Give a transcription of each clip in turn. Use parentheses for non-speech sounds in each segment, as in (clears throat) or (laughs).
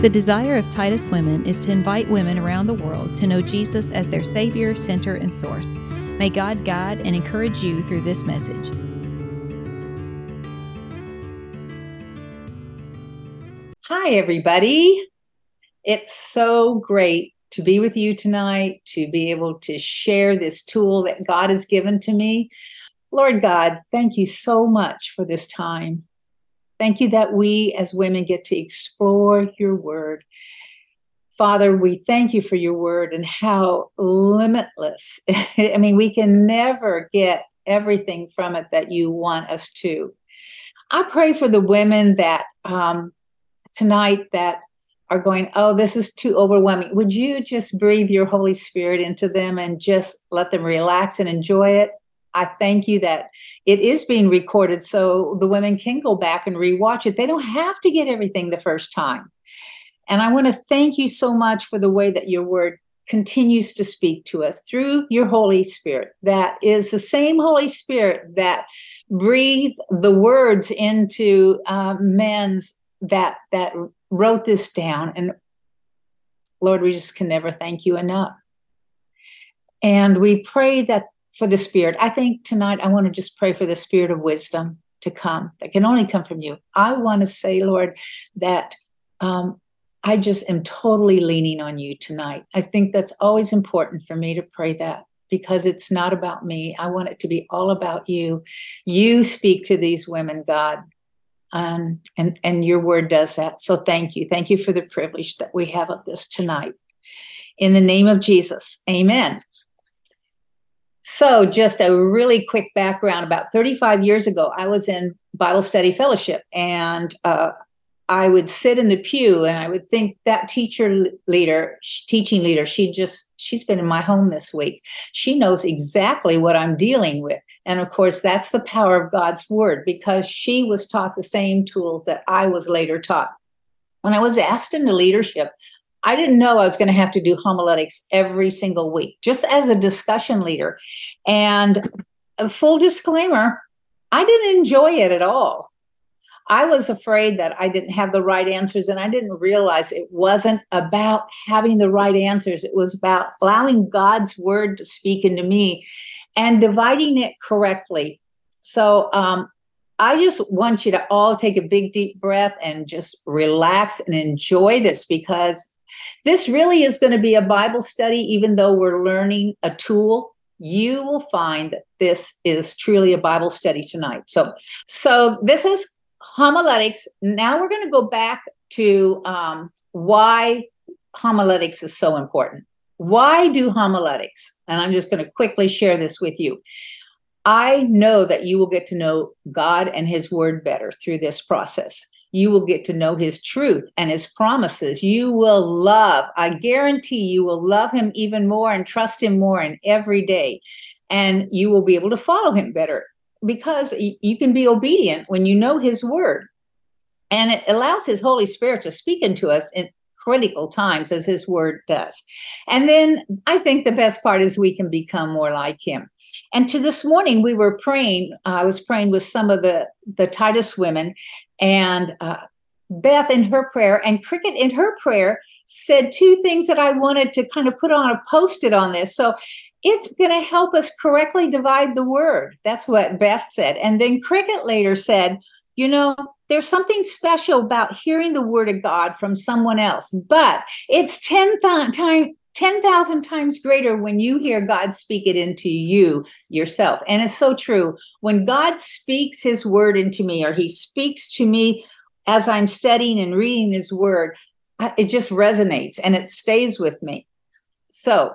The desire of Titus Women is to invite women around the world to know Jesus as their Savior, center, and source. May God guide and encourage you through this message. Hi, everybody. It's so great to be with you tonight, to be able to share this tool that God has given to me. Lord God, thank you so much for this time. Thank you that we as women get to explore your word. Father, we thank you for your word and how limitless. (laughs) I mean, we can never get everything from it that you want us to. I pray for the women that um, tonight that are going, oh, this is too overwhelming. Would you just breathe your Holy Spirit into them and just let them relax and enjoy it? I thank you that it is being recorded so the women can go back and rewatch it. They don't have to get everything the first time. And I want to thank you so much for the way that your word continues to speak to us through your Holy Spirit. That is the same Holy Spirit that breathed the words into uh, men's that that wrote this down. And Lord, we just can never thank you enough. And we pray that for the spirit. I think tonight I want to just pray for the spirit of wisdom to come that can only come from you. I want to say, Lord, that um, I just am totally leaning on you tonight. I think that's always important for me to pray that because it's not about me. I want it to be all about you. You speak to these women, God. Um, and and your word does that. So thank you, thank you for the privilege that we have of this tonight. In the name of Jesus, Amen. So, just a really quick background about 35 years ago, I was in Bible study fellowship and uh, I would sit in the pew and I would think that teacher leader, teaching leader, she just, she's been in my home this week. She knows exactly what I'm dealing with. And of course, that's the power of God's word because she was taught the same tools that I was later taught. When I was asked into leadership, I didn't know I was going to have to do homiletics every single week, just as a discussion leader. And a full disclaimer, I didn't enjoy it at all. I was afraid that I didn't have the right answers, and I didn't realize it wasn't about having the right answers. It was about allowing God's word to speak into me and dividing it correctly. So um, I just want you to all take a big, deep breath and just relax and enjoy this because this really is going to be a Bible study, even though we're learning a tool. You will find that this is truly a Bible study tonight. So, so this is homiletics. Now we're going to go back to um, why homiletics is so important. Why do homiletics? And I'm just going to quickly share this with you. I know that you will get to know God and His Word better through this process you will get to know his truth and his promises. You will love, I guarantee you will love him even more and trust him more in every day. And you will be able to follow him better because you can be obedient when you know his word. And it allows his Holy Spirit to speak into us in critical times as his word does. And then I think the best part is we can become more like him. And to this morning, we were praying. Uh, I was praying with some of the the Titus women, and uh, Beth in her prayer and Cricket in her prayer said two things that I wanted to kind of put on a post it on this. So it's going to help us correctly divide the word. That's what Beth said. And then Cricket later said, you know, there's something special about hearing the word of God from someone else, but it's 10,000 times 10,000 times greater when you hear God speak it into you yourself. And it's so true. When God speaks his word into me, or he speaks to me as I'm studying and reading his word, it just resonates and it stays with me. So,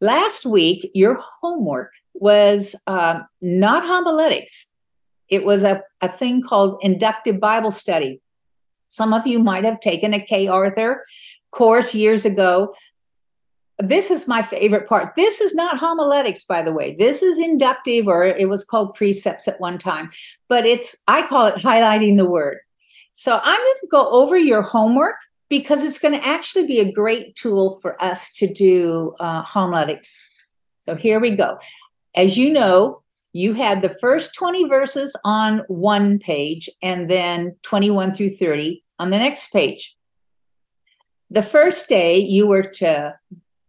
last week, your homework was uh, not homiletics, it was a, a thing called inductive Bible study. Some of you might have taken a Kay Arthur course years ago this is my favorite part. This is not homiletics, by the way. This is inductive, or it was called precepts at one time, but it's, I call it highlighting the word. So I'm going to go over your homework because it's going to actually be a great tool for us to do uh, homiletics. So here we go. As you know, you had the first 20 verses on one page and then 21 through 30 on the next page. the first day you were to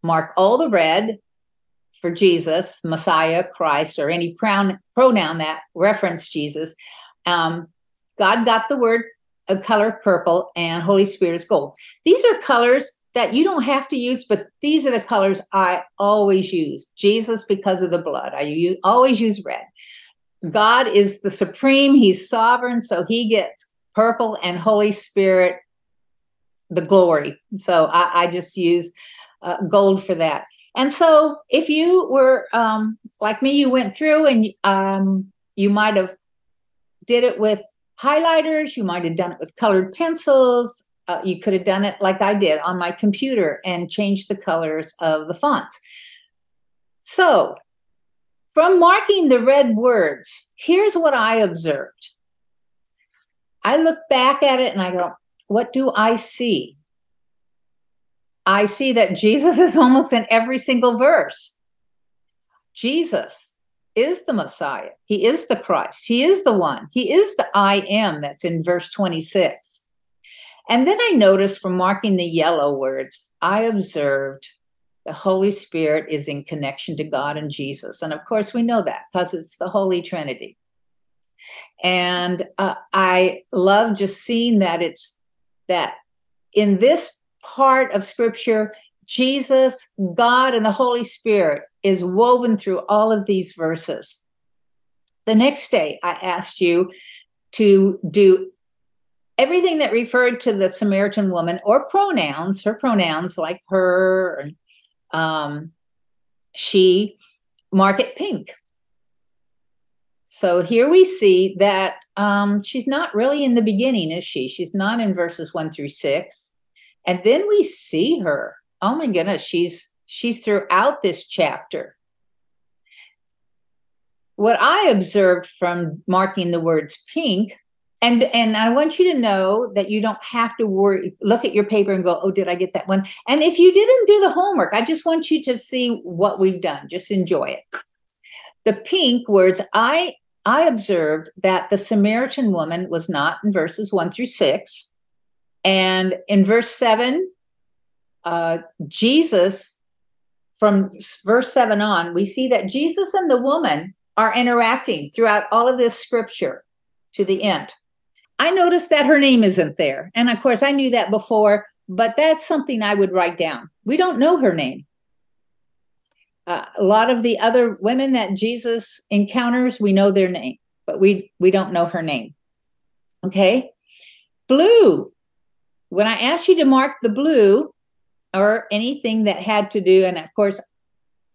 mark all the red for Jesus, Messiah, Christ, or any pronoun, pronoun that reference Jesus. Um, God got the word of color purple and Holy Spirit is gold. These are colors that you don't have to use, but these are the colors I always use. Jesus because of the blood. I always use red. God is the supreme, He's sovereign, so He gets purple and Holy Spirit, the glory. So I, I just use uh, gold for that. And so if you were um, like me, you went through and um, you might have did it with highlighters, you might have done it with colored pencils. Uh, you could have done it like I did on my computer and changed the colors of the fonts. So, from marking the red words, here's what I observed. I look back at it and I go, what do I see? I see that Jesus (laughs) is almost in every single verse. Jesus is the Messiah. He is the Christ. He is the one. He is the I am that's in verse 26. And then I noticed from marking the yellow words, I observed the Holy Spirit is in connection to God and Jesus. And of course, we know that because it's the Holy Trinity. And uh, I love just seeing that it's that in this part of scripture, Jesus, God, and the Holy Spirit is woven through all of these verses. The next day, I asked you to do everything that referred to the Samaritan woman or pronouns, her pronouns like her, um, she, mark it pink. So here we see that um, she's not really in the beginning, is she? She's not in verses one through six. And then we see her. Oh my goodness, she's she's throughout this chapter. What I observed from marking the words pink, and and I want you to know that you don't have to worry, look at your paper and go, oh, did I get that one? And if you didn't do the homework, I just want you to see what we've done. Just enjoy it. The pink words, I I observed that the Samaritan woman was not in verses one through six. And in verse seven, uh, Jesus, from verse seven on, we see that Jesus and the woman are interacting throughout all of this scripture to the end. I noticed that her name isn't there. And of course, I knew that before, but that's something I would write down. We don't know her name. Uh, a lot of the other women that Jesus encounters, we know their name, but we we don't know her name. Okay, blue when I asked you to mark the blue or anything that had to do, and of course,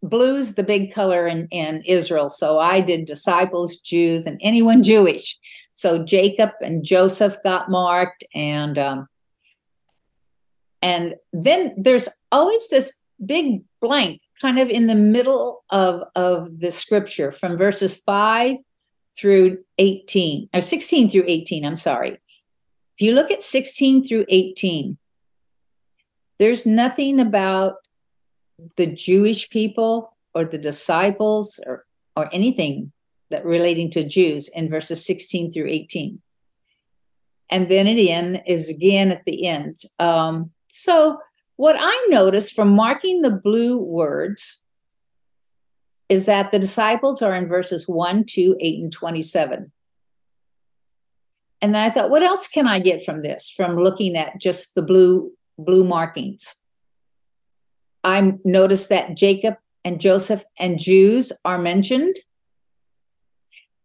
blue's the big color in, in Israel. So I did disciples, Jews, and anyone Jewish. So Jacob and Joseph got marked, and um, and then there's always this big blank kind of in the middle of of the scripture from verses 5 through 18 or 16 through 18 i'm sorry you look at 16 through 18, there's nothing about the Jewish people or the disciples or, or anything that relating to Jews in verses 16 through 18. And then it in is again at the end. Um, so what I noticed from marking the blue words is that the disciples are in verses 1, 2, 8, and 27. And then I thought, what else can I get from this? From looking at just the blue blue markings. I noticed that Jacob and Joseph and Jews are mentioned.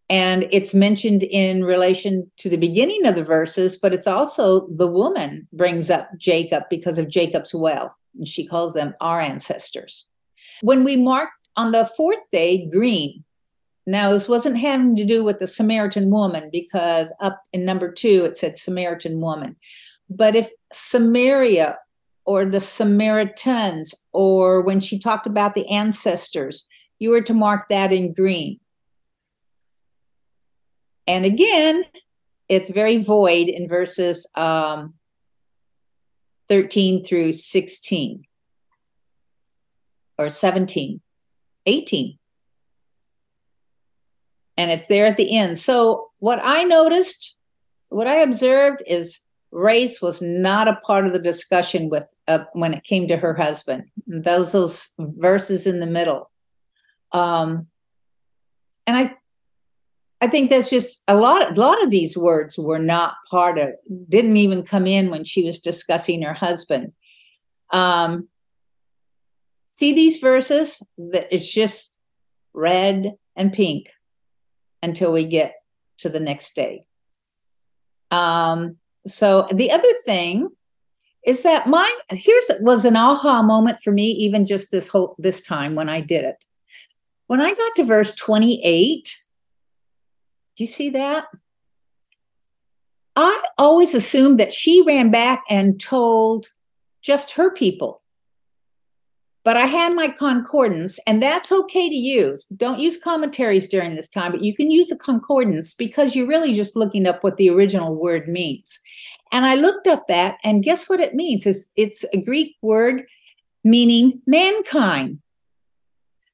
And it's mentioned in relation to the beginning of the verses, but it's also the woman brings up Jacob because of Jacob's well, and she calls them our ancestors. When we marked on the fourth day green, now, this wasn't having to do with the Samaritan woman because up in number two it said Samaritan woman. But if Samaria or the Samaritans, or when she talked about the ancestors, you were to mark that in green. And again, it's very void in verses um, 13 through 16 or 17, 18 and it's there at the end. So, what I noticed, what I observed is race was not a part of the discussion with uh, when it came to her husband. Those those verses in the middle, um, and I I think that's just a lot. A lot of these words were not part of, didn't even come in when she was discussing her husband. Um, see these verses? That it's just red and pink until we get to the next day. Um, so the other thing is that my here's was an aha moment for me, even just this whole this time when I did it. When I got to verse 28, do you see that? I always assumed that she ran back and told just her people. But I had my concordance, and that's okay to use. Don't use commentaries during this time, but you can use a concordance because you're really just looking up what the original word means. And I looked up that, and guess what it means? It's, it's a Greek word meaning mankind.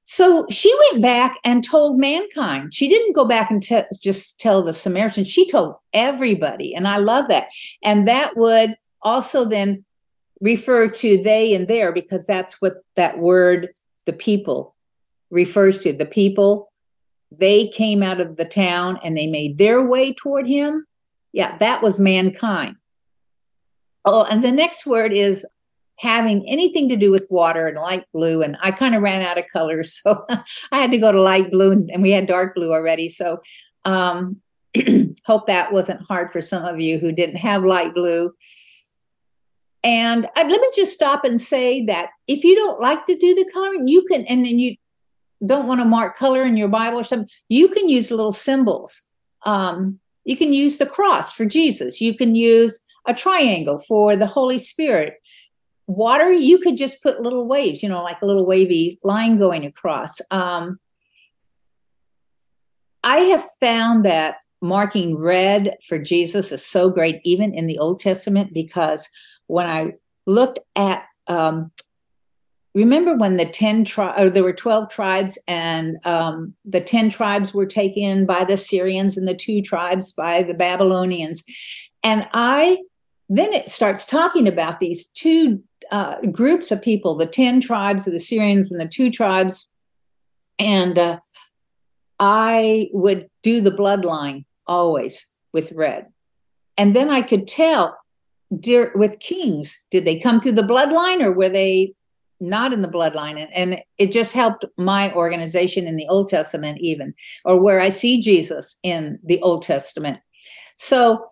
So she went back and told mankind. She didn't go back and te- just tell the Samaritan. She told everybody. And I love that. And that would also then refer to they and there because that's what that word, the people, refers to. The people, they came out of the town and they made their way toward him. Yeah, that was mankind. Oh, and the next word is having anything to do with water and light blue. And I kind of ran out of colors. (laughs) So I had to go to light blue and, we had dark blue already. So um, (clears throat) hope that wasn't hard for some of you who didn't have light blue. And I, let me just stop and say that if you don't like to do the coloring, you can, and then you don't want to mark color in your Bible or something, you can use little symbols. Um, you can use the cross for Jesus. You can use a triangle for the Holy Spirit water you could just put little waves you know like a little wavy line going across um, i have found that marking red for jesus is so great even in the old testament because when i looked at um, remember when the 10 tribes or there were 12 tribes and um, the 10 tribes were taken by the assyrians and the two tribes by the babylonians and i then it starts talking about these two uh, groups of people the 10 tribes of the Assyrians and the two tribes. And uh, I would do the bloodline always with red. And then I could tell dear, with kings, did they come through the bloodline or were they not in the bloodline? And, and it just helped my organization in the Old Testament, even, or where I see Jesus in the Old Testament. So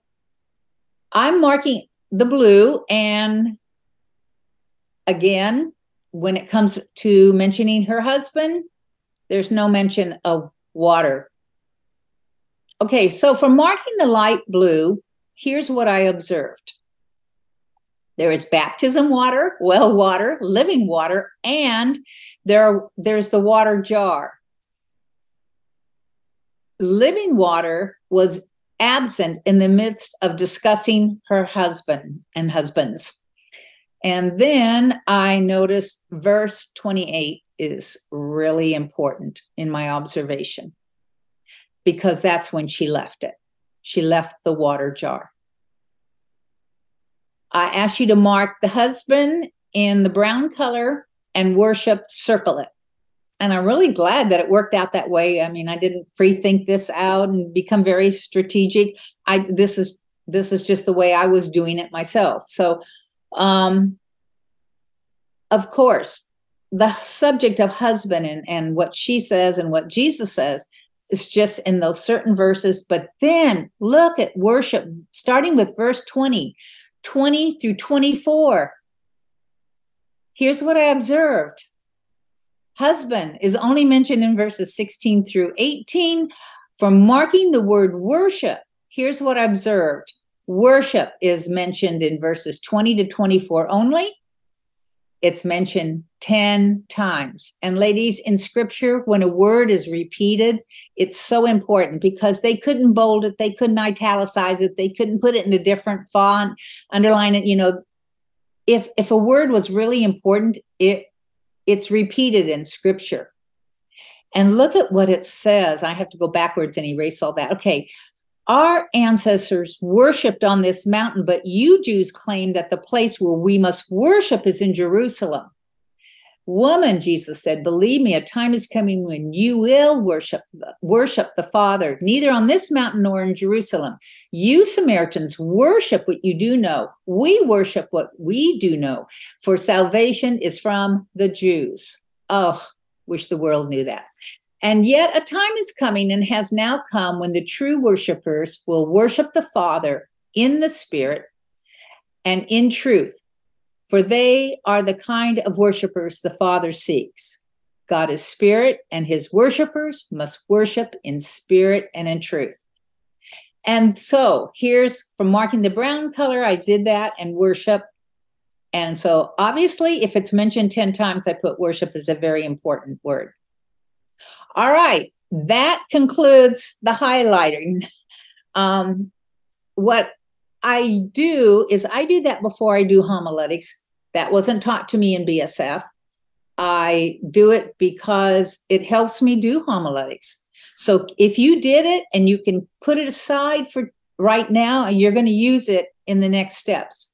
I'm marking the blue and again, when it comes to mentioning her husband, there's no mention of water. Okay, so for marking the light blue, here's what I observed there is baptism water, well water, living water, and there, there's the water jar. Living water was absent in the midst of discussing her husband and husbands. And then I noticed verse 28 is really important in my observation because that's when she left it. She left the water jar. I ask you to mark the husband in the brown color and worship, circle it. And I'm really glad that it worked out that way. I mean, I didn't pre-think this out and become very strategic. I this is this is just the way I was doing it myself. So um, of course, the subject of husband and, and what she says and what Jesus says is just in those certain verses. But then look at worship, starting with verse 20, 20 through 24. Here's what I observed husband is only mentioned in verses 16 through 18. For marking the word worship, here's what I observed worship is mentioned in verses 20 to 24 only. It's mentioned 10 times. And ladies, in scripture, when a word is repeated, it's so important because they couldn't bold it, they couldn't italicize it, they couldn't put it in a different font, underline it. You know, if if a word was really important, it it's repeated in scripture. And look at what it says. I have to go backwards and erase all that. Okay. Our ancestors worshiped on this mountain, but you Jews claim that the place where we must worship is in Jerusalem. Woman, Jesus said, believe me, a time is coming when you will worship the, worship the Father, neither on this mountain nor in Jerusalem. You Samaritans worship what you do know. We worship what we do know, for salvation is from the Jews. Oh, wish the world knew that. And yet a time is coming and has now come when the true worshipers will worship the Father in the Spirit and in truth for they are the kind of worshipers the Father seeks. God is spirit, and his worshipers must worship in spirit and in truth. And so here's from marking the brown color, I did that and worship. And so obviously, if it's mentioned 10 times, I put worship as a very important word. All right, that concludes the highlighting. (laughs) Um, what I do is I do that before I do homiletics that wasn't taught to me in BSF. I do it because it helps me do homiletics. So if you did it and you can put it aside for right now and you're going to use it in the next steps.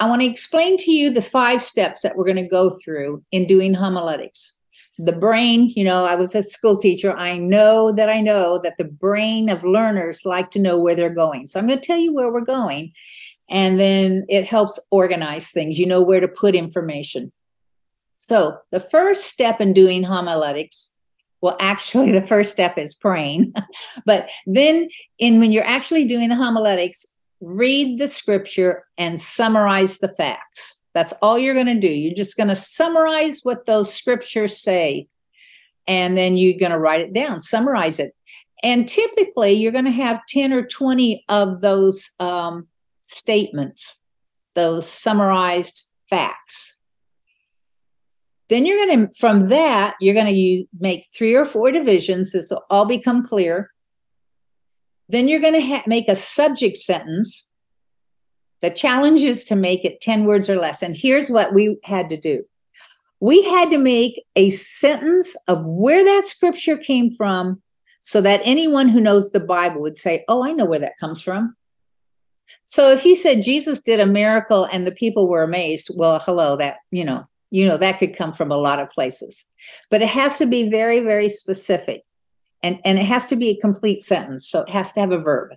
I want to explain to you the five steps that we're going to go through in doing homiletics. The brain, you know, I was a school teacher. I know that I know that the brain of learners like to know where they're going. So I'm going to tell you where we're going and then it helps organize things. You know where to put information. So the first step in doing homiletics, well, actually, the first step is praying. (laughs) but then, in when you're actually doing the homiletics, read the scripture and summarize the facts. That's all you're going to do. You're just going to summarize what those scriptures say, and then you're going to write it down, summarize it. And typically, you're going to have 10 or 20 of those um, statements, those summarized facts. Then you're going to, from that, you're going to make three or four divisions. This will all become clear. Then you're going to ha- make a subject sentence. The challenge is to make it 10 words or less. And here's what we had to do we had to make a sentence of where that scripture came from so that anyone who knows the Bible would say, Oh, I know where that comes from. So if you said Jesus did a miracle and the people were amazed, well, hello, that, you know, you know, that could come from a lot of places. But it has to be very, very specific. And, and it has to be a complete sentence. So it has to have a verb.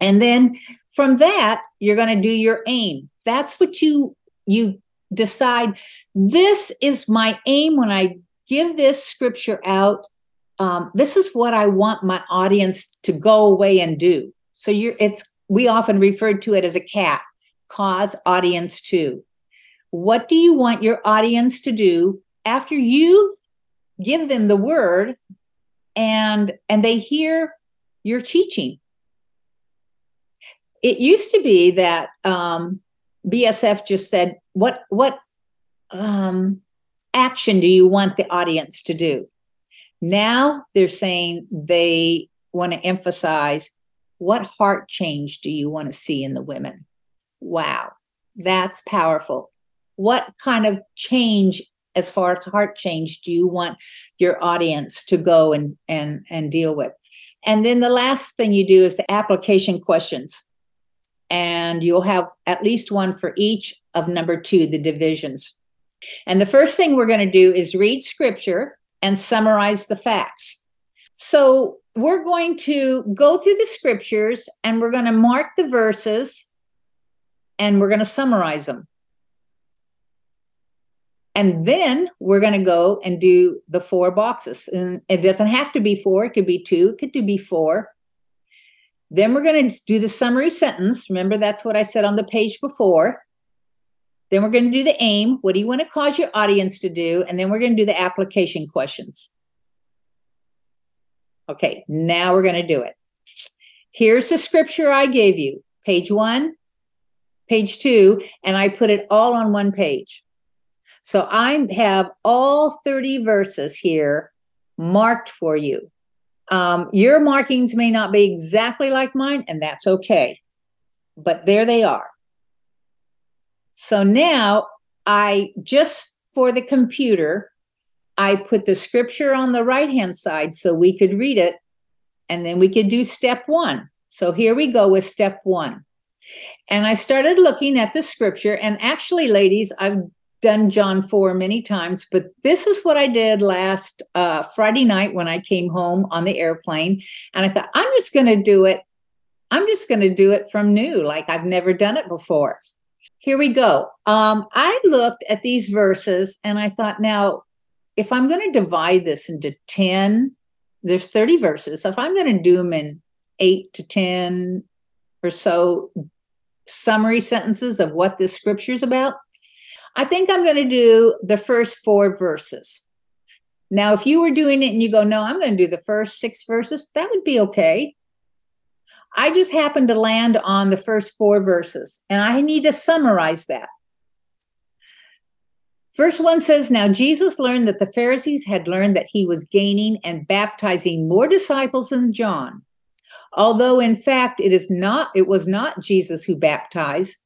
And then from that, you're going to do your aim. That's what you you decide. This is my aim when I give this scripture out. Um, this is what I want my audience to go away and do. So you're it's we often referred to it as a CAT, cause audience to. What do you want your audience to do after you give them the word and and they hear your teaching? It used to be that um, BSF just said, "What what um, action do you want the audience to do?" Now they're saying they want to emphasize what heart change do you want to see in the women? Wow, that's powerful. What kind of change as far as heart change do you want your audience to go and and and deal with? And then the last thing you do is application questions. And you'll have at least one for each of number 2 the divisions. And the first thing we're going to do is read scripture and summarize the facts. So we're going to go through the scriptures and we're going to mark the verses and we're going to summarize them. And then we're going to go and do the four boxes. And it doesn't have to be four, it could be two, it could be four. Then we're going to do the summary sentence. Remember, that's what I said on the page before. Then we're going to do the aim. What do you want to cause your audience to do? And then we're going to do the application questions. Okay, now we're going to do it. Here's the scripture I gave you page one, page two, and I put it all on one page. So I have all 30 verses here marked for you. Um, your markings may not be exactly like mine, and that's okay. But there they are. So now I just for the computer, I put the scripture on the right hand side so we could read it. and then we could do step one. So here we go with step one. And I started looking at the scripture. And actually, ladies, I've done John 4 many times, but this is what I did last uh, Friday night when I came home on the airplane. And I thought, I'm just going to do it. I'm just going to do it from new, like I've never done it before. Here we go. Um, I looked at these verses and I thought, now, if I'm going to divide this into 10, there's 30 verses. So if I'm going to do them in eight to 10 or so summary sentences of what this scripture is about, I think I'm going to do the first four verses. Now, if you were doing it and you go, no, I'm going to do the first six verses, that would be okay. I just happened to land on the first four verses, and I need to summarize that. Verse 1 says, Now Jesus learned that the Pharisees had learned that he was gaining and baptizing more disciples than John. Although in fact it is not, it was not Jesus who baptized,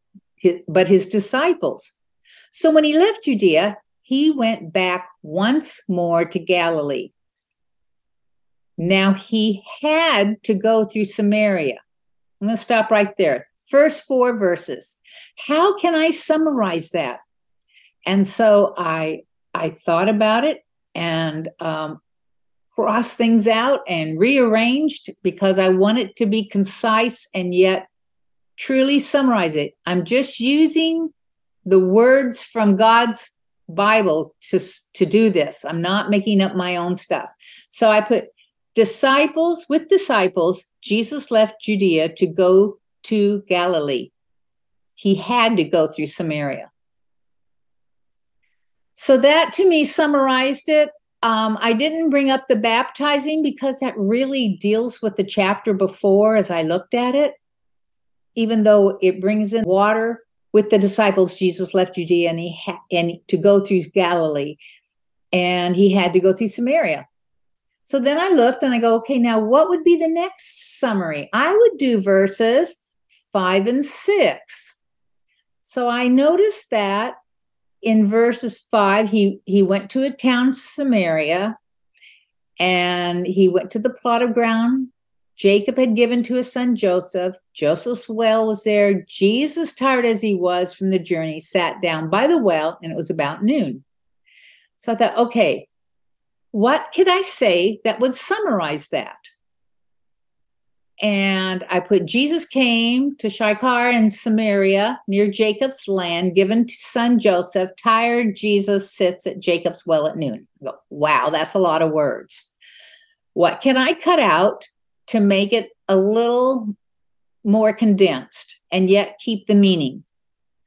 but his disciples. So when he left Judea, he went back once more to Galilee. Now he had to go through Samaria. I'm going to stop right there. First four verses. How can I summarize that? And so I I thought about it and um, crossed things out and rearranged because I want it to be concise and yet truly summarize it. I'm just using the words from God's Bible to, to do this. I'm not making up my own stuff. So I put disciples with disciples, Jesus left Judea to go to Galilee. He had to go through Samaria. So that to me summarized it. Um, I didn't bring up the baptizing because that really deals with the chapter before as I looked at it. Even though it brings in water with the disciples, Jesus left Judea and he ha- and to go through Galilee, and he had to go through Samaria. So then I looked and I go, okay, now what would be the next summary? I would do verses five and six. So I noticed that in verses five, he, he went to a town, Samaria, and he went to the plot of ground Jacob had given to his son Joseph. Joseph's well was there. Jesus, tired as he was from the journey, sat down by the well, and it was about noon. So I thought, okay, what could I say that would summarize that? And I put Jesus came to Sychar in Samaria near Jacob's land, given to son Joseph. Tired Jesus sits at Jacob's well at noon. Go, wow, that's a lot of words. What can I cut out to make it a little more condensed and yet keep the meaning?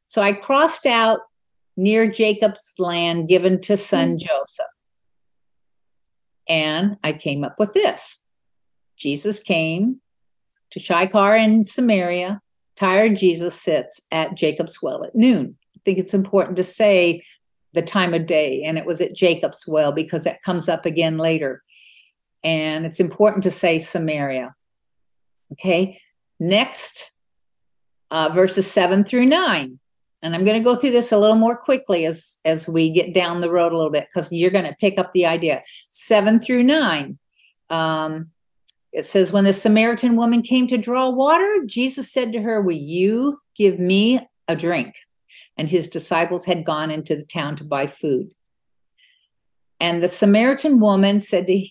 So I crossed out near Jacob's land given to son mm-hmm. Joseph. And I came up with this Jesus came to Sychar in Samaria. Tired Jesus sits at Jacob's well at noon. I think it's important to say the time of day, and it was at Jacob's well because that comes up again later. And it's important to say Samaria. Okay, next, uh, verses seven through nine. And I'm going to go through this a little more quickly as, as we get down the road a little bit because you're going to pick up the idea. Seven through nine. Um, it says, When the Samaritan woman came to draw water, Jesus said to her, Will you give me a drink? And his disciples had gone into the town to buy food. And the Samaritan woman said to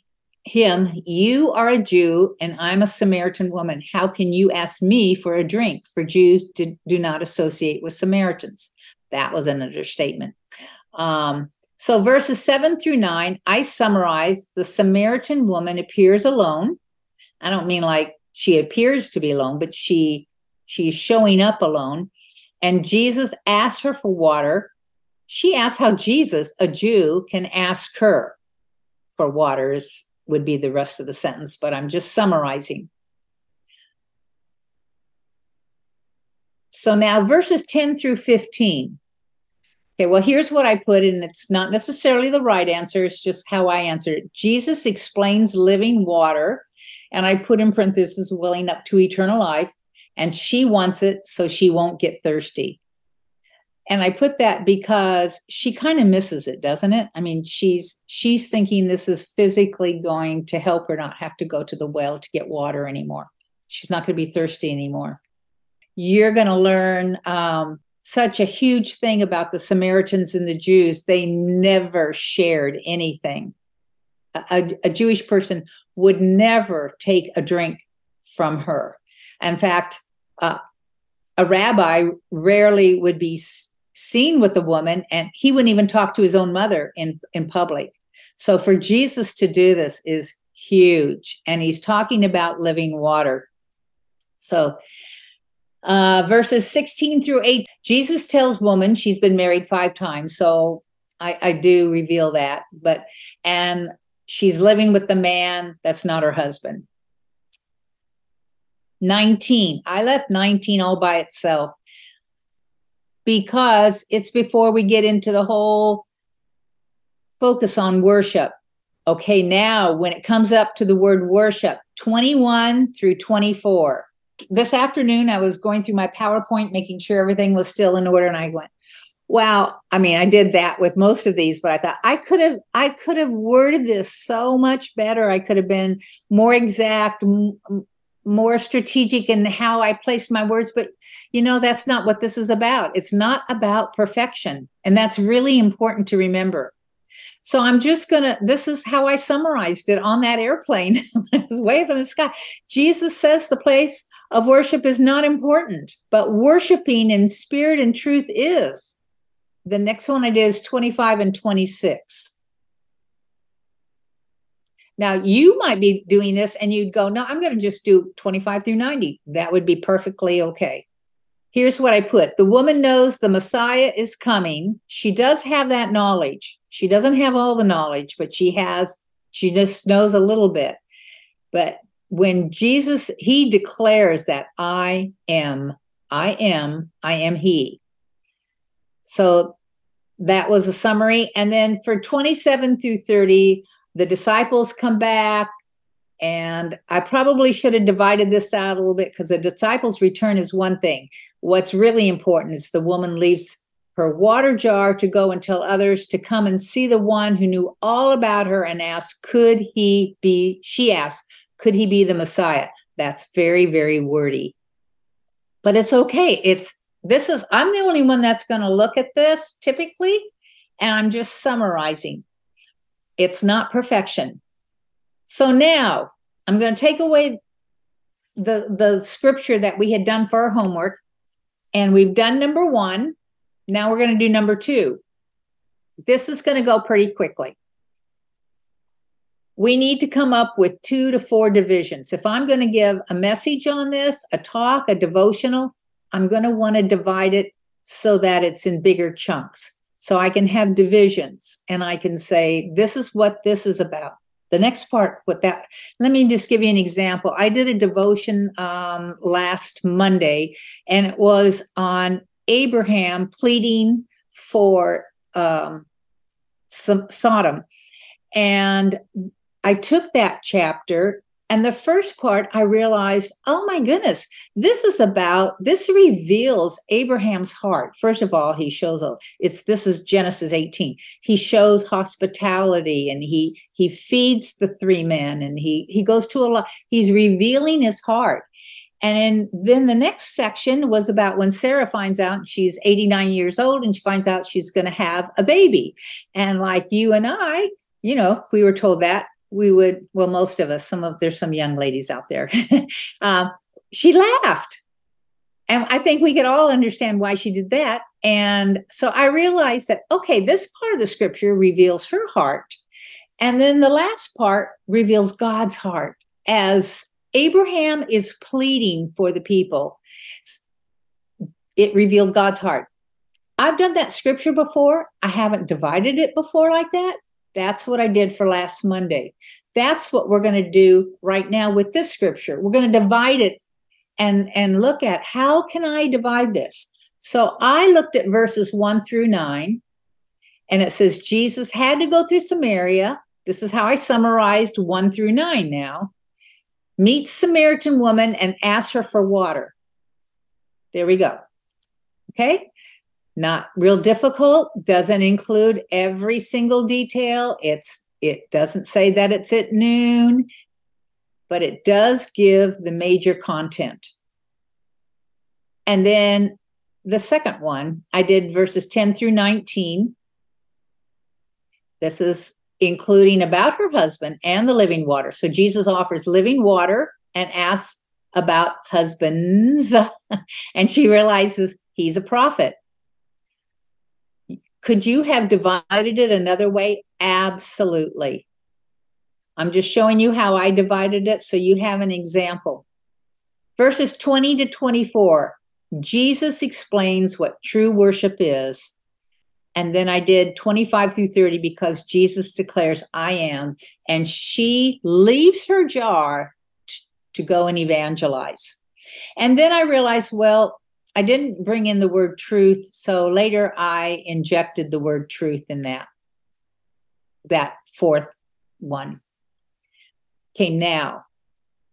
him, You are a Jew, and I'm a Samaritan woman. How can you ask me for a drink? For Jews do, not associate with Samaritans. That was an understatement. Um, so, verses seven through nine, I summarize the Samaritan woman appears alone I don't mean like she appears to be alone, but she she's showing up alone. And Jesus asks her for water. She asks how Jesus, a Jew, can ask her for waters would be the rest of the sentence, but I'm just summarizing. So now verses 10 through 15. Okay, well, here's what I put, and it's not necessarily the right answer, it's just how I answered it. Jesus explains living water and I put in parentheses, willing up to eternal life. And she wants it so she won't get thirsty. and i put that because she kind of misses it doesn't it? I mean she's she's thinking this is physically going to help her not have to go to the well to get water anymore. She's not going to be thirsty anymore. You're going to learn um, such a huge thing about the samaritans and the jews. They never shared anything. A, a jewish person would never take a drink from her. In fact uh, a rabbi rarely would be seen with a woman and he wouldn't even talk to his own mother in in public. So for jesus to do this is huge and he's talking about living water. So uh, verses 16 through 8 jesus tells woman she's been married five times so I, I do reveal that but and she's living with the man that's not her husband 19 i left 19 all by itself because it's before we get into the whole focus on worship. Okay, now when it comes up to the word worship, 21 through 24. This afternoon, I was going through my PowerPoint, making sure everything was still in order, and I went, Wow. I mean, I did that with most of these, but I thought I could have, I could have worded this so much better. I could have been more exact, more strategic in how I placed my words. But you know, that's not what this is about. It's not about perfection. And that's really important to remember. So I'm just to, this is how I summarized it on that airplane (laughs) I was waving in the sky. Jesus says the place of worship is not important, but worshiping in spirit and truth is. The next one I did is 25 and 26. Now, you might be doing this and you'd go, no, I'm going to just do 25 through 90. That would be perfectly okay. Here's what I put the woman knows the Messiah is coming. She does have that knowledge. She doesn't have all the knowledge, but she has, she just knows a little bit. But when Jesus, he declares that I am, I am, I am He. So that was a summary. And then for 27 through 30, the disciples come back. And i probably should have divided this out a little bit because the disciples return is one thing. What's really important is the woman leaves her water jar to go and tell others to come and see the one who knew all about her and ask could he be she asked could he be the messiah? That's very very wordy. But it's okay. It's this is i'm the only one that's going to look at this typically and i'm just summarizing it's not perfection. So now I'm going to take away the the scripture that we had done for our homework and we've done number 1. Now we're going to do number 2. This is going to go pretty quickly. We need to come up with 2 to 4 divisions. If I'm going to give a message on this, a talk, a devotional, I'm going to want to divide it so that it's in bigger chunks. So I can have divisions and I can say, this is what this is about. The next part, what that, let me just give you an example. I did a devotion um, last Monday and it was on Abraham pleading for um, Sodom. And I took that chapter and the first part, I realized, oh my goodness, this is about, this reveals Abraham's heart. First of all, he shows, a, it's, this is Genesis 18. He shows hospitality and he, he feeds the three men and he, he goes to a lot, he's revealing his heart. And then the next section was about when Sarah finds out she's 89 years old and she finds out she's going to have a baby. And like you and I, you know, we were told that we would well most of us some of there's some young ladies out there. Uh, (laughs) she laughed. And i think we could all understand why she did that. And so i realized that okay this part of the scripture reveals her heart. And then the last part reveals god's heart. As abraham is pleading for the people it revealed god's heart. I've done that scripture before. I haven't divided it before like that that's what I did for last Monday. That's what we're going to do right now with this scripture. We're going to divide it and and look at how can I divide this? So I looked at verses 1 through 9 and it says Jesus had to go through Samaria. This is how I summarized 1 through 9 now. Meets Samaritan woman and asks her for water. There we go. Okay? Not real difficult, doesn't include every single detail. It's it doesn't say that it's at noon, but it does give the major content. And then the second one, I did verses 10 through 19. This is including about her husband and the living water. So Jesus offers living water and asks about husbands. (laughs) and she realizes he's a prophet. Could you have divided it another way? Absolutely. I'm just showing you how I divided it so you have an example. Verses 20 to 24, Jesus explains what true worship is. And then I did 25 through 30 because Jesus declares, I am. And she leaves her jar t- to go and evangelize. And then I realized, well, I didn't bring in the word truth. So later I injected the word truth in that, that fourth one. Okay, now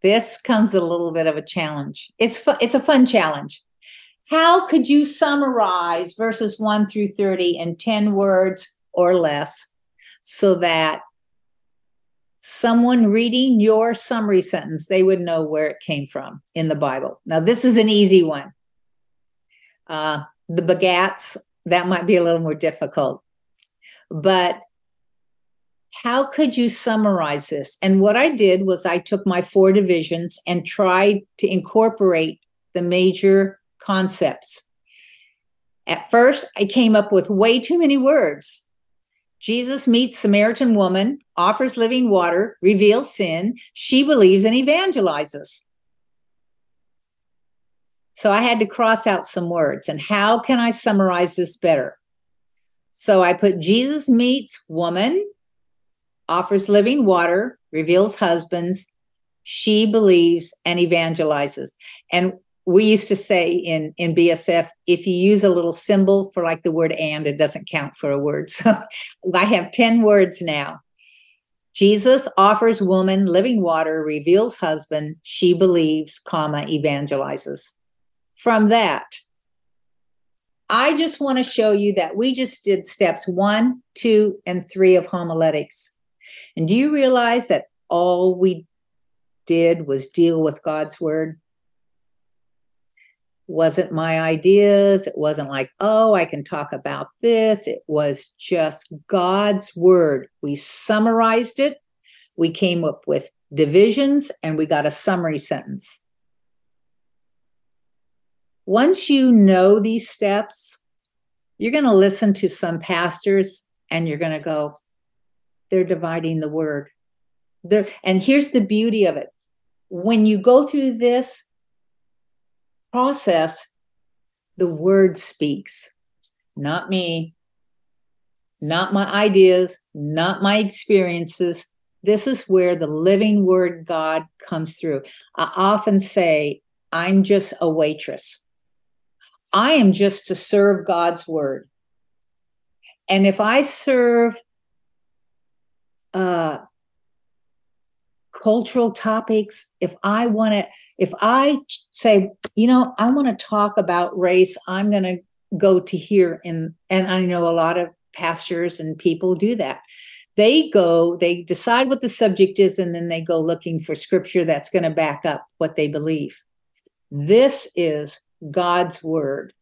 this comes a little bit of a challenge. It's fu- it's a fun challenge. How could you summarize verses 1 through 30 in 10 words or less so that someone reading your summary sentence they would know where it came from in the Bible? Now this is an easy one. Uh, the begats, that might be a little more difficult. But how could you summarize this? And what I did was I took my four divisions and tried to incorporate the major concepts. At first, I came up with way too many words. Jesus meets Samaritan woman, offers living water, reveals sin. She believes and evangelizes. So I had to cross out some words. And how can I summarize this better? So I put Jesus meets woman, offers living water, reveals husbands, she believes and evangelizes. And we used to say in in BSF, if you use a little symbol for like the word and, it doesn't count for a word. (laughs) So I have 10 words now. Jesus offers woman living water, reveals husband, she believes, comma, evangelizes. From that, I just want to show you that we just did steps one, two, and three of homiletics. And do you realize that all we did was deal with God's word? wasn't my ideas. It wasn't like, oh, I can talk about this. It was just God's word. We summarized it. We came up with divisions and we got a summary sentence. Once you know these steps, you're going to listen to some pastors and you're going to go, they're dividing the word. They're, and here's the beauty of it. When you go through this, process, the word speaks, not me, not my ideas, not my experiences. This is where the living word God comes through. I often say, I'm just a waitress. I am just to serve God's word. And if I serve uh, cultural topics, if I want to, if I say, you know, I want to talk about race, I'm going to go to here. And, and I know a lot of pastors and people do that. They go, they decide what the subject is, and then they go looking for scripture that's going to back up what they believe. This is God's word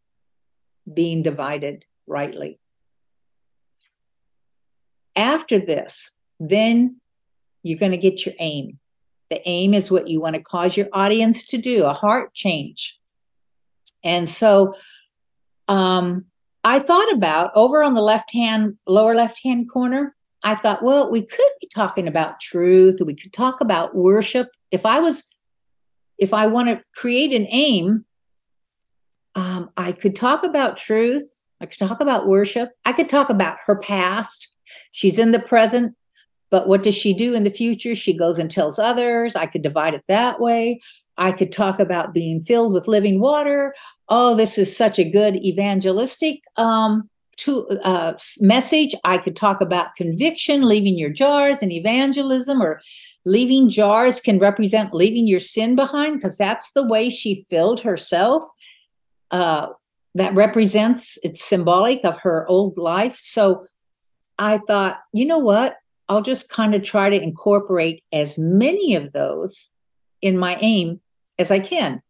being divided rightly. After this, then you're going to get your aim. The aim is what you want to cause your audience to do, a heart change. And so um, I thought about over on the left hand, lower left hand corner, I thought, well, we could be talking about truth. We could talk about worship. If I was, if I want to create an aim, um, I could talk about truth. I could talk about worship. I could talk about her past. She's in the present. But what does she do in the future? She goes and tells others. I could divide it that way. I could talk about being filled with living water. Oh, this is such a good evangelistic um, to, uh, message. I could talk about conviction, leaving your jars, and evangelism, or leaving jars can represent leaving your sin behind because that's the way she filled herself. Uh, that represents, it's symbolic of her old life. So I thought, you know what? I'll just kind of try to incorporate as many of those in my aim as I can.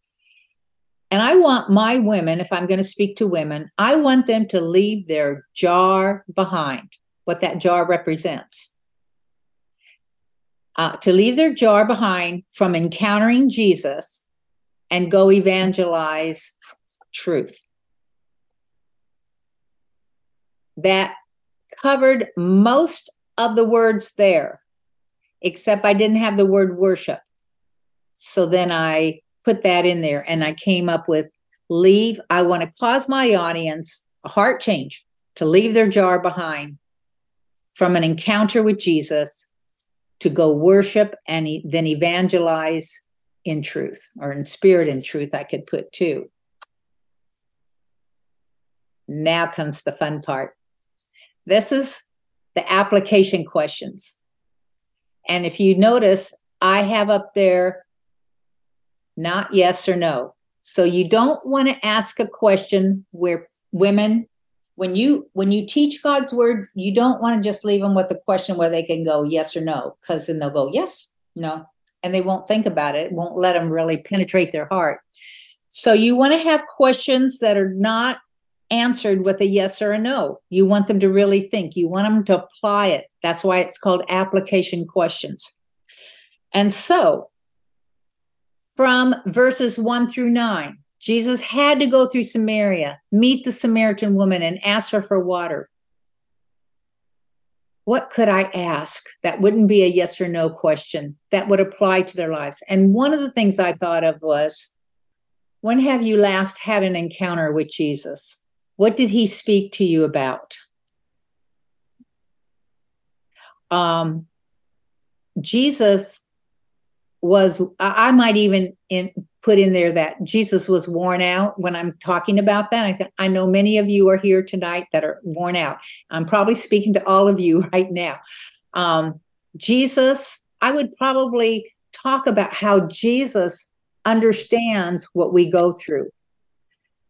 And I want my women, if I'm going to speak to women, I want them to leave their jar behind, what that jar represents. Uh, to leave their jar behind from encountering Jesus and go evangelize truth. That covered most of the words there, except I didn't have the word worship. So then I put that in there and I came up with leave. I want to cause my audience a heart change to leave their jar behind from an encounter with Jesus to go worship and then evangelize in truth or in spirit and truth, I could put too. Now comes the fun part. This is the application questions. And if you notice, I have up there not yes or no. So you don't want to ask a question where women when you when you teach God's word, you don't want to just leave them with a question where they can go yes or no because then they'll go yes, no, and they won't think about it. It won't let them really penetrate their heart. So you want to have questions that are not answered with a yes or a no. You want them to really think. You want them to apply it. That's why it's called application questions. And so from verses 1 through 9. Jesus had to go through Samaria, meet the Samaritan woman, and ask her for water. What could I ask that wouldn't be a yes or no question that would apply to their lives? And one of the things I thought of was when have you last had an encounter with Jesus? What did he speak to you about? Um, Jesus was I might even in, put in there that Jesus was worn out when I'm talking about that. I th- I know many of you are here tonight that are worn out. I'm probably speaking to all of you (laughs) right now. Um, Jesus, I would probably talk about how Jesus understands what we go through.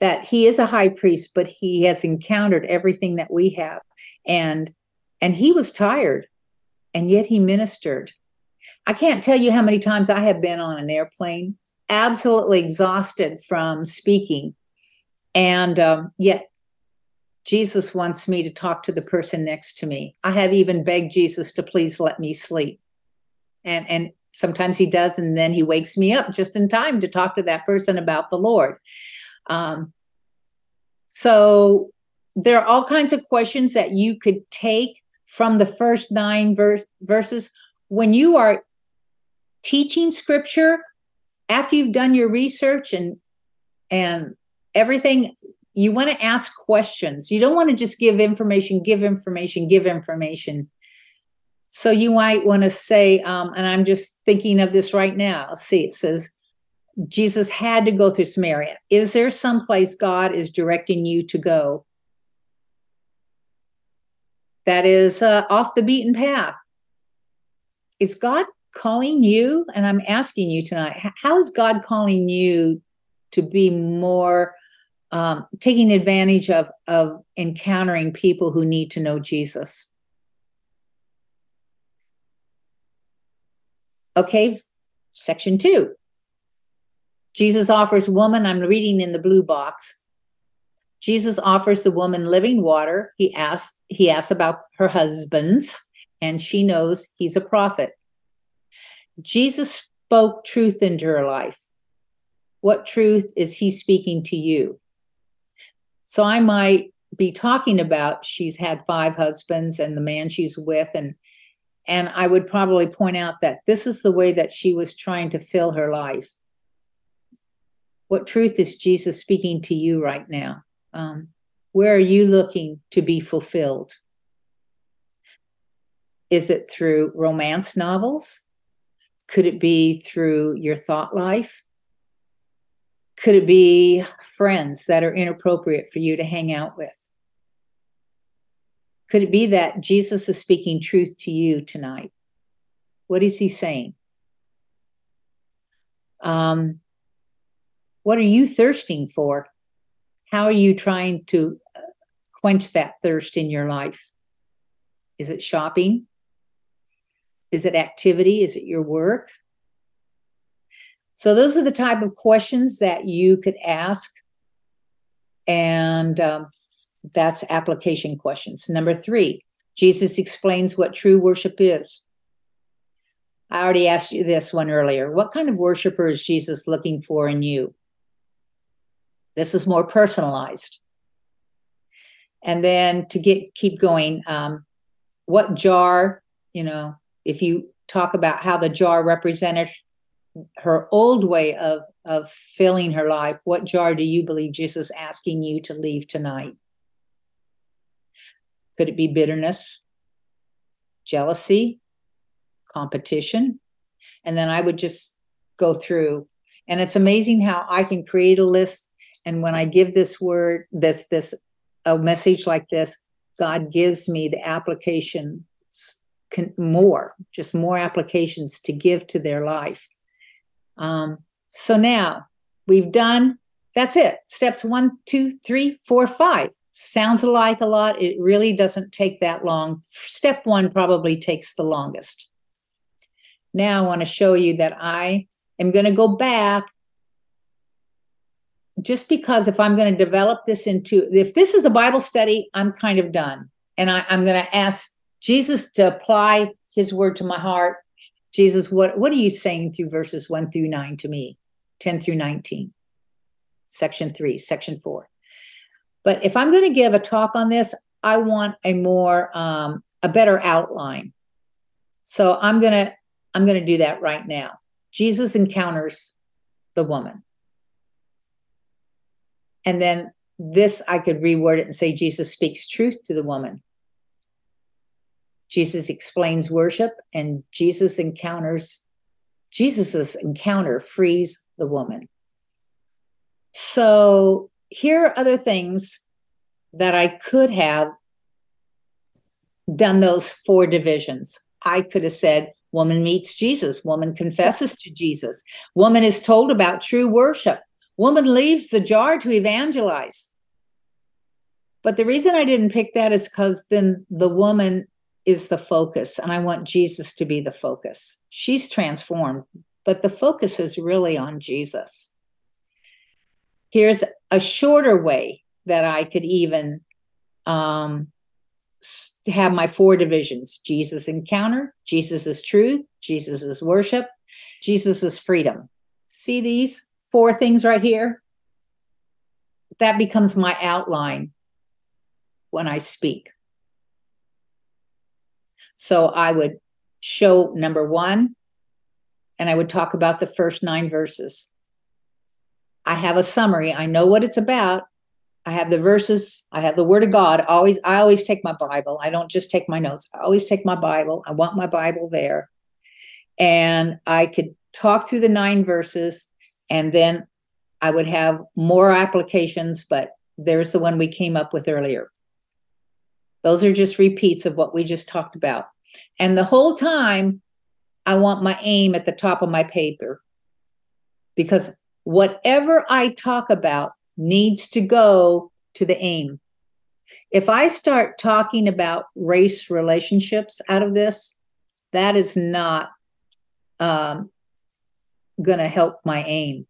That he is a high priest, but he has encountered everything that we have, and and he was tired, and yet he ministered I can't tell you how many times I have been on an airplane, absolutely exhausted from speaking. And um, yet, Jesus wants me to talk to the person next to me. I have even begged Jesus to please let me sleep. And, and sometimes he does, and then he wakes me up just in time to talk to that person about the Lord. Um, so there are all kinds of questions that you could take from the first nine verse, verses. When you are teaching scripture after you've done your research and and everything you want to ask questions. You don't want to just give information give information give information. So you might want to say um, and i'm just thinking of this right now. See it says jesus had to go through samaria is there some place god is directing you to go that is uh, off the beaten path is God calling you? And I'm asking you tonight, how is God calling you to be more um, taking advantage of of encountering people who need to know Jesus? Okay, section two. Jesus offers woman, I'm reading in the blue box. Jesus offers the woman living water. He asks, he asks about her husbands and she knows he's a prophet. Jesus spoke truth into her life. What truth is he speaking to you? So I might be talking about she's had five husbands and the man she's with and and I would probably point out that this is the way that she was trying to fill her life. What truth is Jesus speaking to you right now? Um, where are you looking to be fulfilled? Is it through romance novels? Could it be through your thought life? Could it be friends that are inappropriate for you to hang out with? Could it be that Jesus is speaking truth to you tonight? What is he saying? Um, what are you thirsting for? How are you trying to uh, quench that thirst in your life? Is it shopping? Is it activity? Is it your work? So, those are the type of questions that you could ask. And um, that's application questions. Number three, Jesus explains what true worship is. I already asked you this one earlier. What kind of worshiper is Jesus looking for in you? This is more personalized. And then to get keep going, um, what jar, you know, if you talk about how the jar represented her old way of of filling her life, what jar do you believe Jesus asking you to leave tonight? Could it be bitterness, jealousy, competition? And then I would just go through. And it's amazing how I can create a list. And when I give this word, this, this, a message like this, God gives me the application more, just more applications to give to their life. Um, so now we've done, that's it. Steps one, two, three, four, five. Sounds alike a lot. It really doesn't take that long. Step one probably takes the longest. Now I want to show you that I am going to go back just because if I'm going to develop this into, if this is a Bible study, I'm kind of done. And I, am going to ask Jesus to apply his word to my heart. Jesus, what, what are you saying through verses one through nine to me? 10 through 19, section three, section four. But if I'm going to give a talk on this, I want a more um, a better outline. So I'm going to I'm going to do that right now. Jesus encounters the woman. And then this I could reword it and say Jesus speaks truth to the woman. Jesus explains worship and Jesus encounters Jesus's encounter frees the woman. So here are other things that I could have done those four divisions. I could have said, woman meets Jesus, woman confesses to Jesus, woman is told about true worship, woman leaves the jar to evangelize. But the reason I didn't pick that is because then the woman is the focus, and I want Jesus to be the focus. She's transformed, but the focus is really on Jesus. Here's a shorter way that I could even um, have my four divisions Jesus encounter, Jesus is truth, Jesus is worship, Jesus is freedom. See these four things right here? That becomes my outline when I speak. So I would show number one, and I would talk about the first nine verses. I have a summary. I know what it's about. I have the verses. I have the word of God. Always, I always take my Bible. I don't just take my notes. I always take my Bible. I want my Bible there. And I could talk through the nine verses and then I would have more applications, but there's the one we came up with earlier. Those are just repeats of what we just talked about. And the whole time, I want my aim at the top of my paper because whatever I talk about needs to go to the aim. If I start talking about race relationships out of this, that is not um, going to help my aim,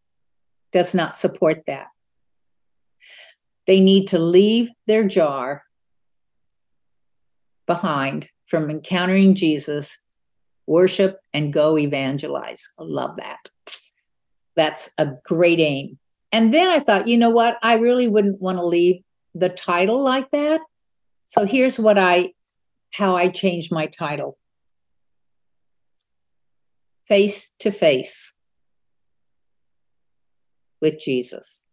does not support that. They need to leave their jar behind from encountering Jesus, worship, and go evangelize. I love that. That's a great aim. And then I thought, you know what? I really wouldn't want to leave the title like that. So here's what I how I changed my title. Face to face with Jesus.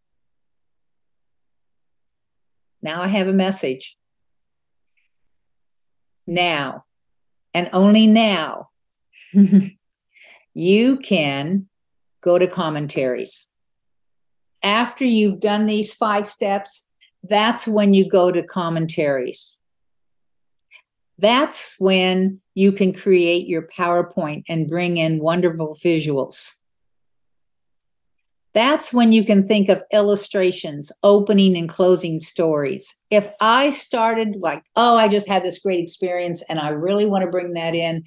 Now I have a message. Now, and only now, (laughs) you can go to commentaries after you've done these five steps, that's when you go to commentaries. That's when you can create your PowerPoint and bring in wonderful visuals. That's when you can think of illustrations, opening and closing stories. If I started like, oh, I just had this great experience and I really want to bring that in,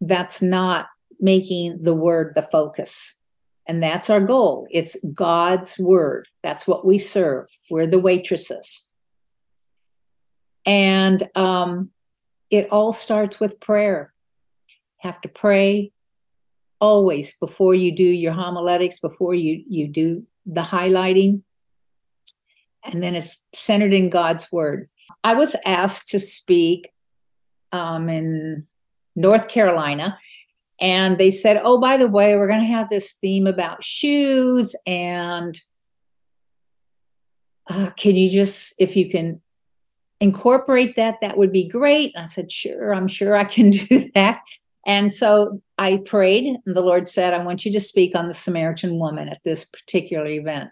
that's not making the word the focus. And that's our goal. It's God's word. That's what we serve. We're the waitresses. And um, it all starts with prayer. Have to pray always before you do your homiletics, before you, you do the highlighting. And then it's centered in God's word. I was asked to speak um, in North Carolina and they said, oh, by the way, we're going to have this theme about shoes. And uh, can you just, if you can incorporate that, that would be great. I said, sure, I'm sure I can (laughs) do that. And so I prayed, and the Lord said, I want you to speak on the Samaritan woman at this particular event.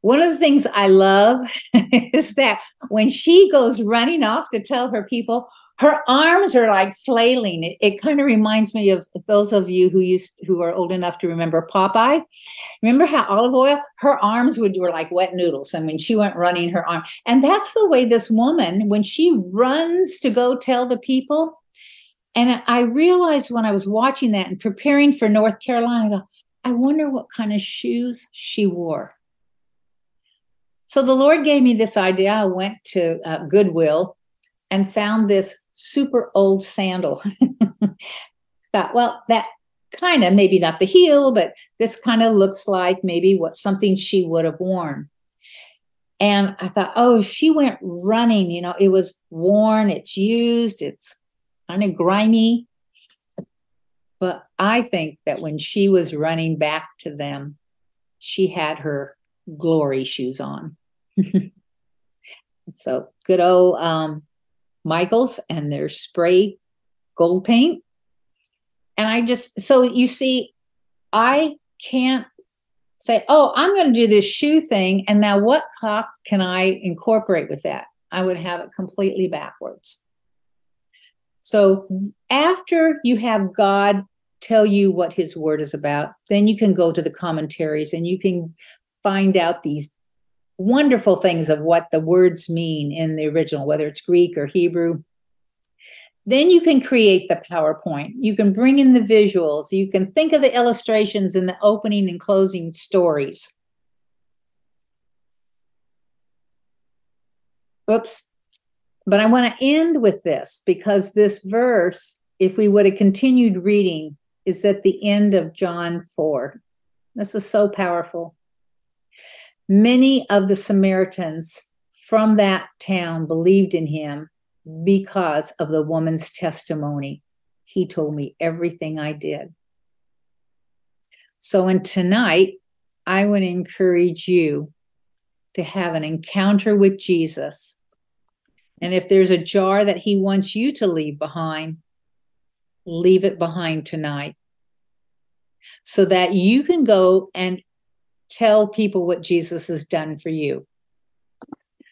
One of the things I love (laughs) is that when she goes running off to tell her people, her arms are like flailing. It, it kind of reminds me of those of you who used who are old enough to remember Popeye. Remember how Olive Oyl? Her arms would were like wet noodles, and when she went running, her arm. And that's the way this woman, when she runs to go tell the people. And I realized when I was watching that and preparing for North Carolina, I, wonder what kind of shoes she wore. So the Lord gave me this idea. I went to uh, Goodwill and found this super old sandal. (laughs) Thought, well, that kind of maybe not the heel, but this kind of looks like maybe what something she would have worn. And I thought, oh, she went running, you know, it was worn, it's used, it's kind of grimy. But I think that when she was running back to them, she had her glory shoes on. (laughs) so good old um, Michaels and their spray gold paint. And I just, so you see, I can't say, oh, I'm going to do this shoe thing. And now what can I incorporate with that? I would have it completely backwards. So after you have God tell you what his word is about, then you can go to the commentaries and you can find out these wonderful things of what the words mean in the original, whether it's Greek or Hebrew. Then you can create the PowerPoint. You can bring in the visuals. You can think of the illustrations in the opening and closing stories. Oops. But I want to end with this because this verse, if we would have continued reading, is at the end of John 4. This is so powerful. Many of the Samaritans from that town believed in him because of the woman's testimony. He told me everything I did. So, and tonight, I would encourage you to have an encounter with Jesus. And if there's a jar that he wants you to leave behind, leave it behind tonight so that you can go and tell people what Jesus has done for you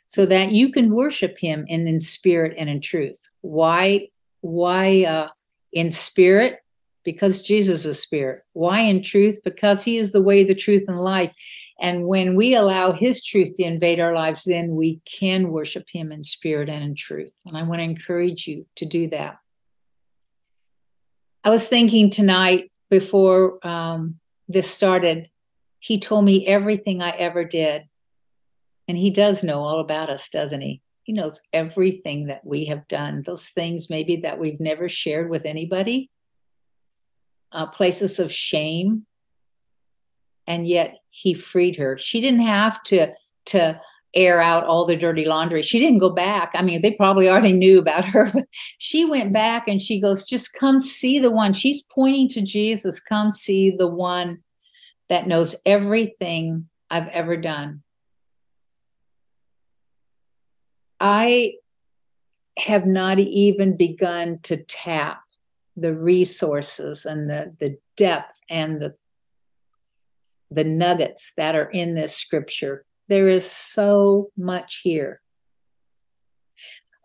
so that you can worship him in, in spirit and in truth. Why why uh, in spirit? Because Jesus is spirit. Why in truth? Because he is the way, the truth, and life. And when we allow his truth to invade our lives, then we can worship him in spirit and in truth. And I want to encourage you to do that. I was thinking tonight before um, this started he told me everything I ever did. And he does know all about us, doesn't he? He knows everything that we have done, those things maybe that we've never shared with anybody, uh, places of shame. And yet he freed her. She didn't have to, to air out all the dirty laundry. She didn't go back. I mean, they probably already knew about (laughs) her. she went back and she goes, just come see the one. She's pointing to Jesus. Come see the one that knows everything I've ever done. I have not even begun to tap the resources and the, the depth and the the nuggets that are in this scripture. There is so much here.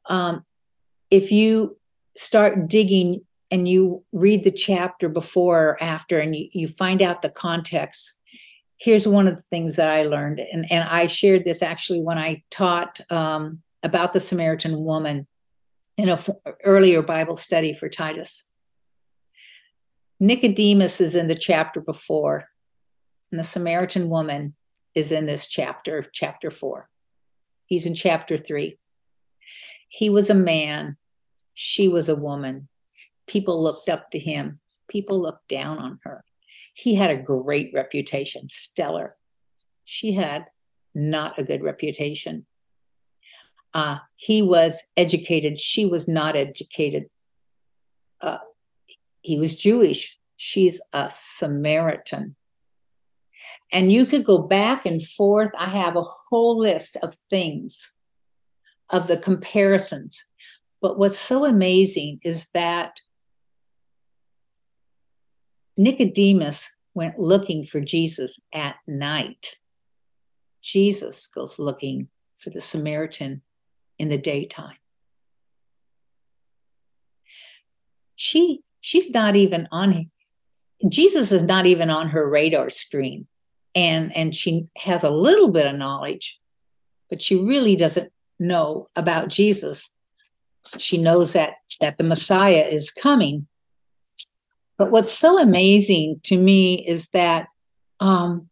Um, if you start digging and you read the chapter before or after and you, you find out the context, here's one of the things that I learned, and, and I shared this actually when I taught um, about the Samaritan woman in an earlier Bible study for Titus. Nicodemus is in the chapter before, and the Samaritan woman is in this chapter, chapter four. He's in chapter three. He was a man, she was a woman. People looked up to him, people looked down on her. He had a great reputation, stellar. She had not a good reputation. Uh, he was educated, she was not educated. Uh, he was Jewish. She's a Samaritan. And you could go back and forth. I have a whole list of things, of the comparisons. But what's so amazing is that Nicodemus went looking for Jesus at night. Jesus goes looking for the Samaritan in the daytime. She she's not even on Jesus is not even on her radar screen. And and she has a little bit of knowledge, but she really doesn't know about Jesus. She knows that that the Messiah is coming. But what's so amazing to me is that um,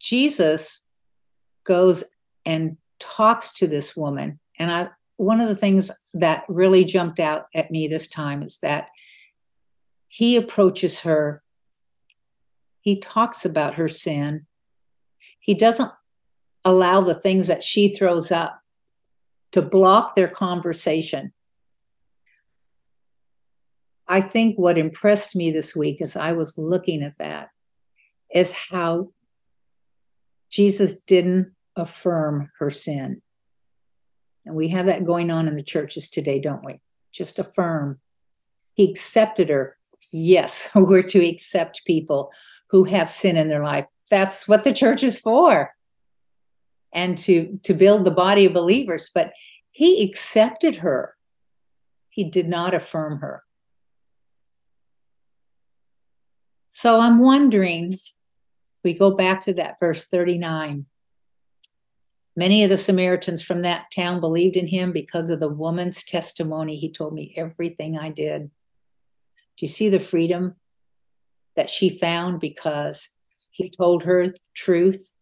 Jesus goes and talks to this woman. And I, one of the things that really jumped out at me this time is that he approaches her. He talks about her sin. He doesn't allow the things that she throws up to block their conversation. I think what impressed me this week as I was looking at that is how Jesus didn't affirm her sin. And we have that going on in the churches today, don't we? Just affirm. He accepted her. Yes, (laughs) we're to accept people who have sin in their life. That's what the church is for. And to to build the body of believers, but he accepted her. He did not affirm her. So I'm wondering, we go back to that verse 39. Many of the Samaritans from that town believed in him because of the woman's testimony. He told me everything I did. Do you see the freedom that she found because he told her truth?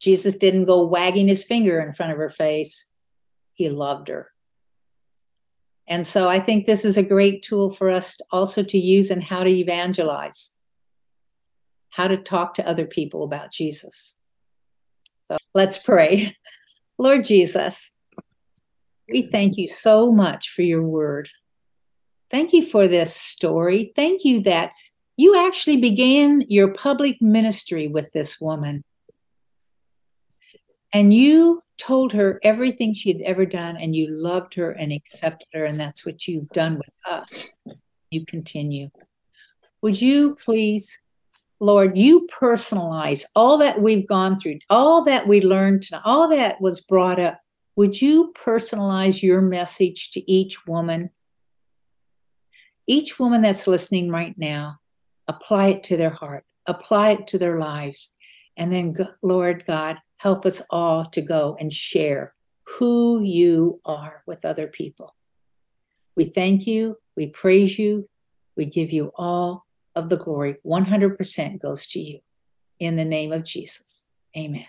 Jesus didn't go wagging his finger in front of her face, he loved her. And so I think this is a great tool for us also to use in how to evangelize, how to talk to other people about Jesus. So let's pray. (laughs) Lord Jesus, we thank you so much for your word. Thank you for this story. Thank you that you actually began your public ministry with this woman. And you told her everything she had ever done, and you loved her and accepted her. And that's what you've done with us. You continue. Would you please Lord, you personalize all that we've gone through, all that we learned, all that was brought up. Would you personalize your message to each woman? Each woman that's listening right now, apply it to their heart, apply it to their lives. And then, Lord God, help us all to go and share who you are with other people. We thank you, we praise you, we give you all of the glory 100% goes to you. In the name of Jesus. Amen.